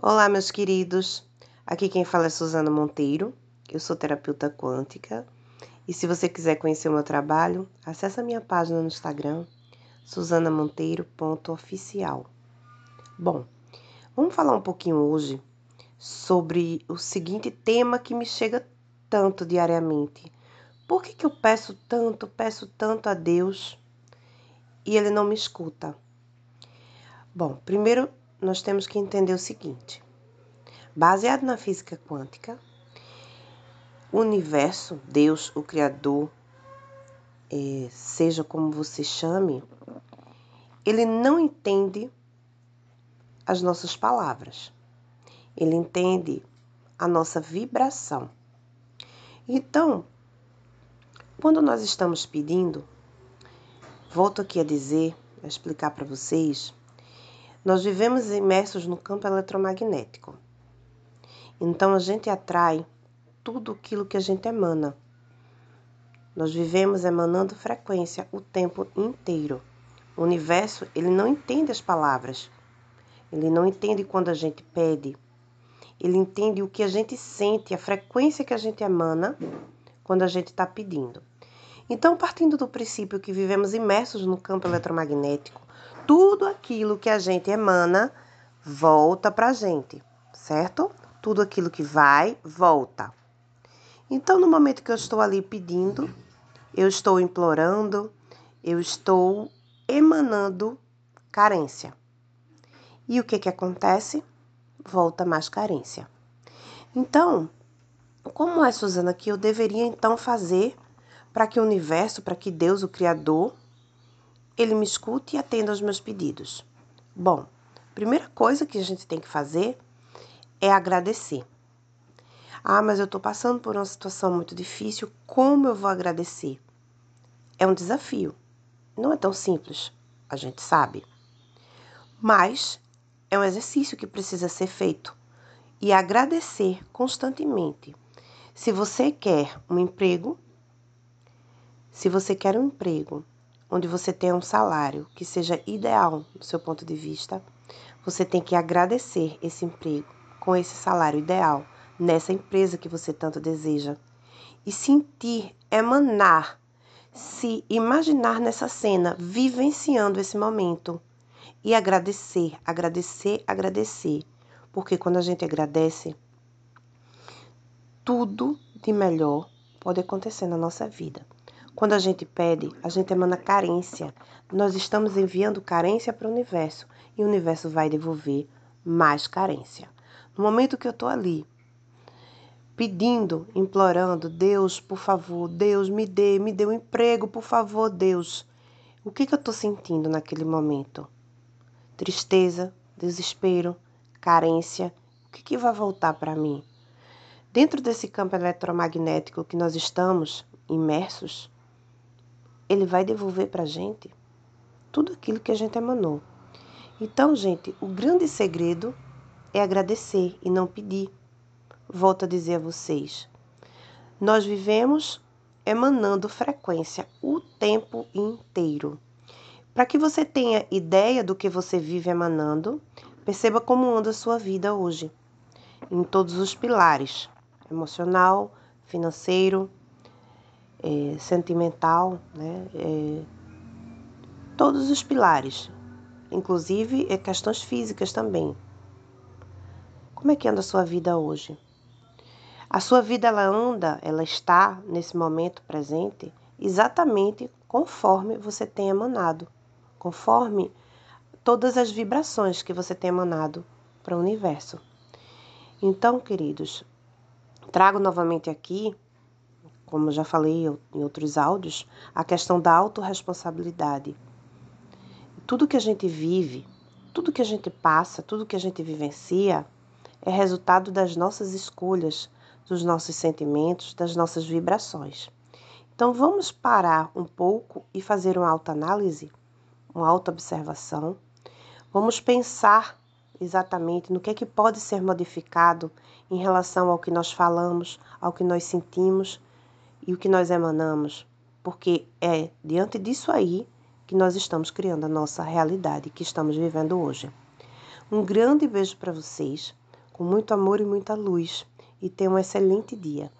Olá, meus queridos. Aqui quem fala é Suzana Monteiro. Eu sou terapeuta quântica. E se você quiser conhecer o meu trabalho, acesse a minha página no Instagram, susanamonteiro.oficial. Bom, vamos falar um pouquinho hoje sobre o seguinte tema que me chega tanto diariamente. Por que, que eu peço tanto, peço tanto a Deus e Ele não me escuta? Bom, primeiro nós temos que entender o seguinte: baseado na física quântica, o universo, Deus, o Criador, é, seja como você chame, ele não entende as nossas palavras, ele entende a nossa vibração. Então, quando nós estamos pedindo, volto aqui a dizer, a explicar para vocês, nós vivemos imersos no campo eletromagnético. Então a gente atrai tudo aquilo que a gente emana. Nós vivemos emanando frequência o tempo inteiro. O universo, ele não entende as palavras. Ele não entende quando a gente pede. Ele entende o que a gente sente, a frequência que a gente emana quando a gente está pedindo. Então, partindo do princípio que vivemos imersos no campo eletromagnético, tudo aquilo que a gente emana volta para a gente, certo? Tudo aquilo que vai, volta. Então, no momento que eu estou ali pedindo, eu estou implorando, eu estou emanando carência. E o que, que acontece? Volta mais carência. Então, como é, Suzana, que eu deveria então fazer para que o universo, para que Deus, o Criador, ele me escute e atenda aos meus pedidos. Bom, primeira coisa que a gente tem que fazer é agradecer. Ah, mas eu estou passando por uma situação muito difícil, como eu vou agradecer? É um desafio. Não é tão simples, a gente sabe. Mas é um exercício que precisa ser feito. E agradecer constantemente. Se você quer um emprego, se você quer um emprego onde você tenha um salário que seja ideal do seu ponto de vista, você tem que agradecer esse emprego com esse salário ideal nessa empresa que você tanto deseja. E sentir, emanar, se imaginar nessa cena, vivenciando esse momento. E agradecer, agradecer, agradecer, porque quando a gente agradece, tudo de melhor pode acontecer na nossa vida. Quando a gente pede, a gente emana carência. Nós estamos enviando carência para o universo e o universo vai devolver mais carência. No momento que eu estou ali, pedindo, implorando, Deus, por favor, Deus, me dê, me dê um emprego, por favor, Deus. O que, que eu estou sentindo naquele momento? Tristeza, desespero, carência. O que, que vai voltar para mim? Dentro desse campo eletromagnético que nós estamos imersos, ele vai devolver para a gente tudo aquilo que a gente emanou. Então, gente, o grande segredo é agradecer e não pedir. Volto a dizer a vocês: nós vivemos emanando frequência o tempo inteiro. Para que você tenha ideia do que você vive emanando, perceba como anda a sua vida hoje, em todos os pilares: emocional, financeiro, é, sentimental, né? É, todos os pilares, inclusive é, questões físicas também. Como é que anda a sua vida hoje? A sua vida ela anda, ela está nesse momento presente exatamente conforme você tem emanado, conforme todas as vibrações que você tem emanado para o universo. Então, queridos, trago novamente aqui como já falei em outros áudios, a questão da autorresponsabilidade. Tudo que a gente vive, tudo que a gente passa, tudo que a gente vivencia é resultado das nossas escolhas, dos nossos sentimentos, das nossas vibrações. Então vamos parar um pouco e fazer uma autoanálise, uma autoobservação. Vamos pensar exatamente no que é que pode ser modificado em relação ao que nós falamos, ao que nós sentimos e o que nós emanamos, porque é diante disso aí que nós estamos criando a nossa realidade que estamos vivendo hoje. Um grande beijo para vocês. com muito amor e muita luz. E tenha um excelente dia.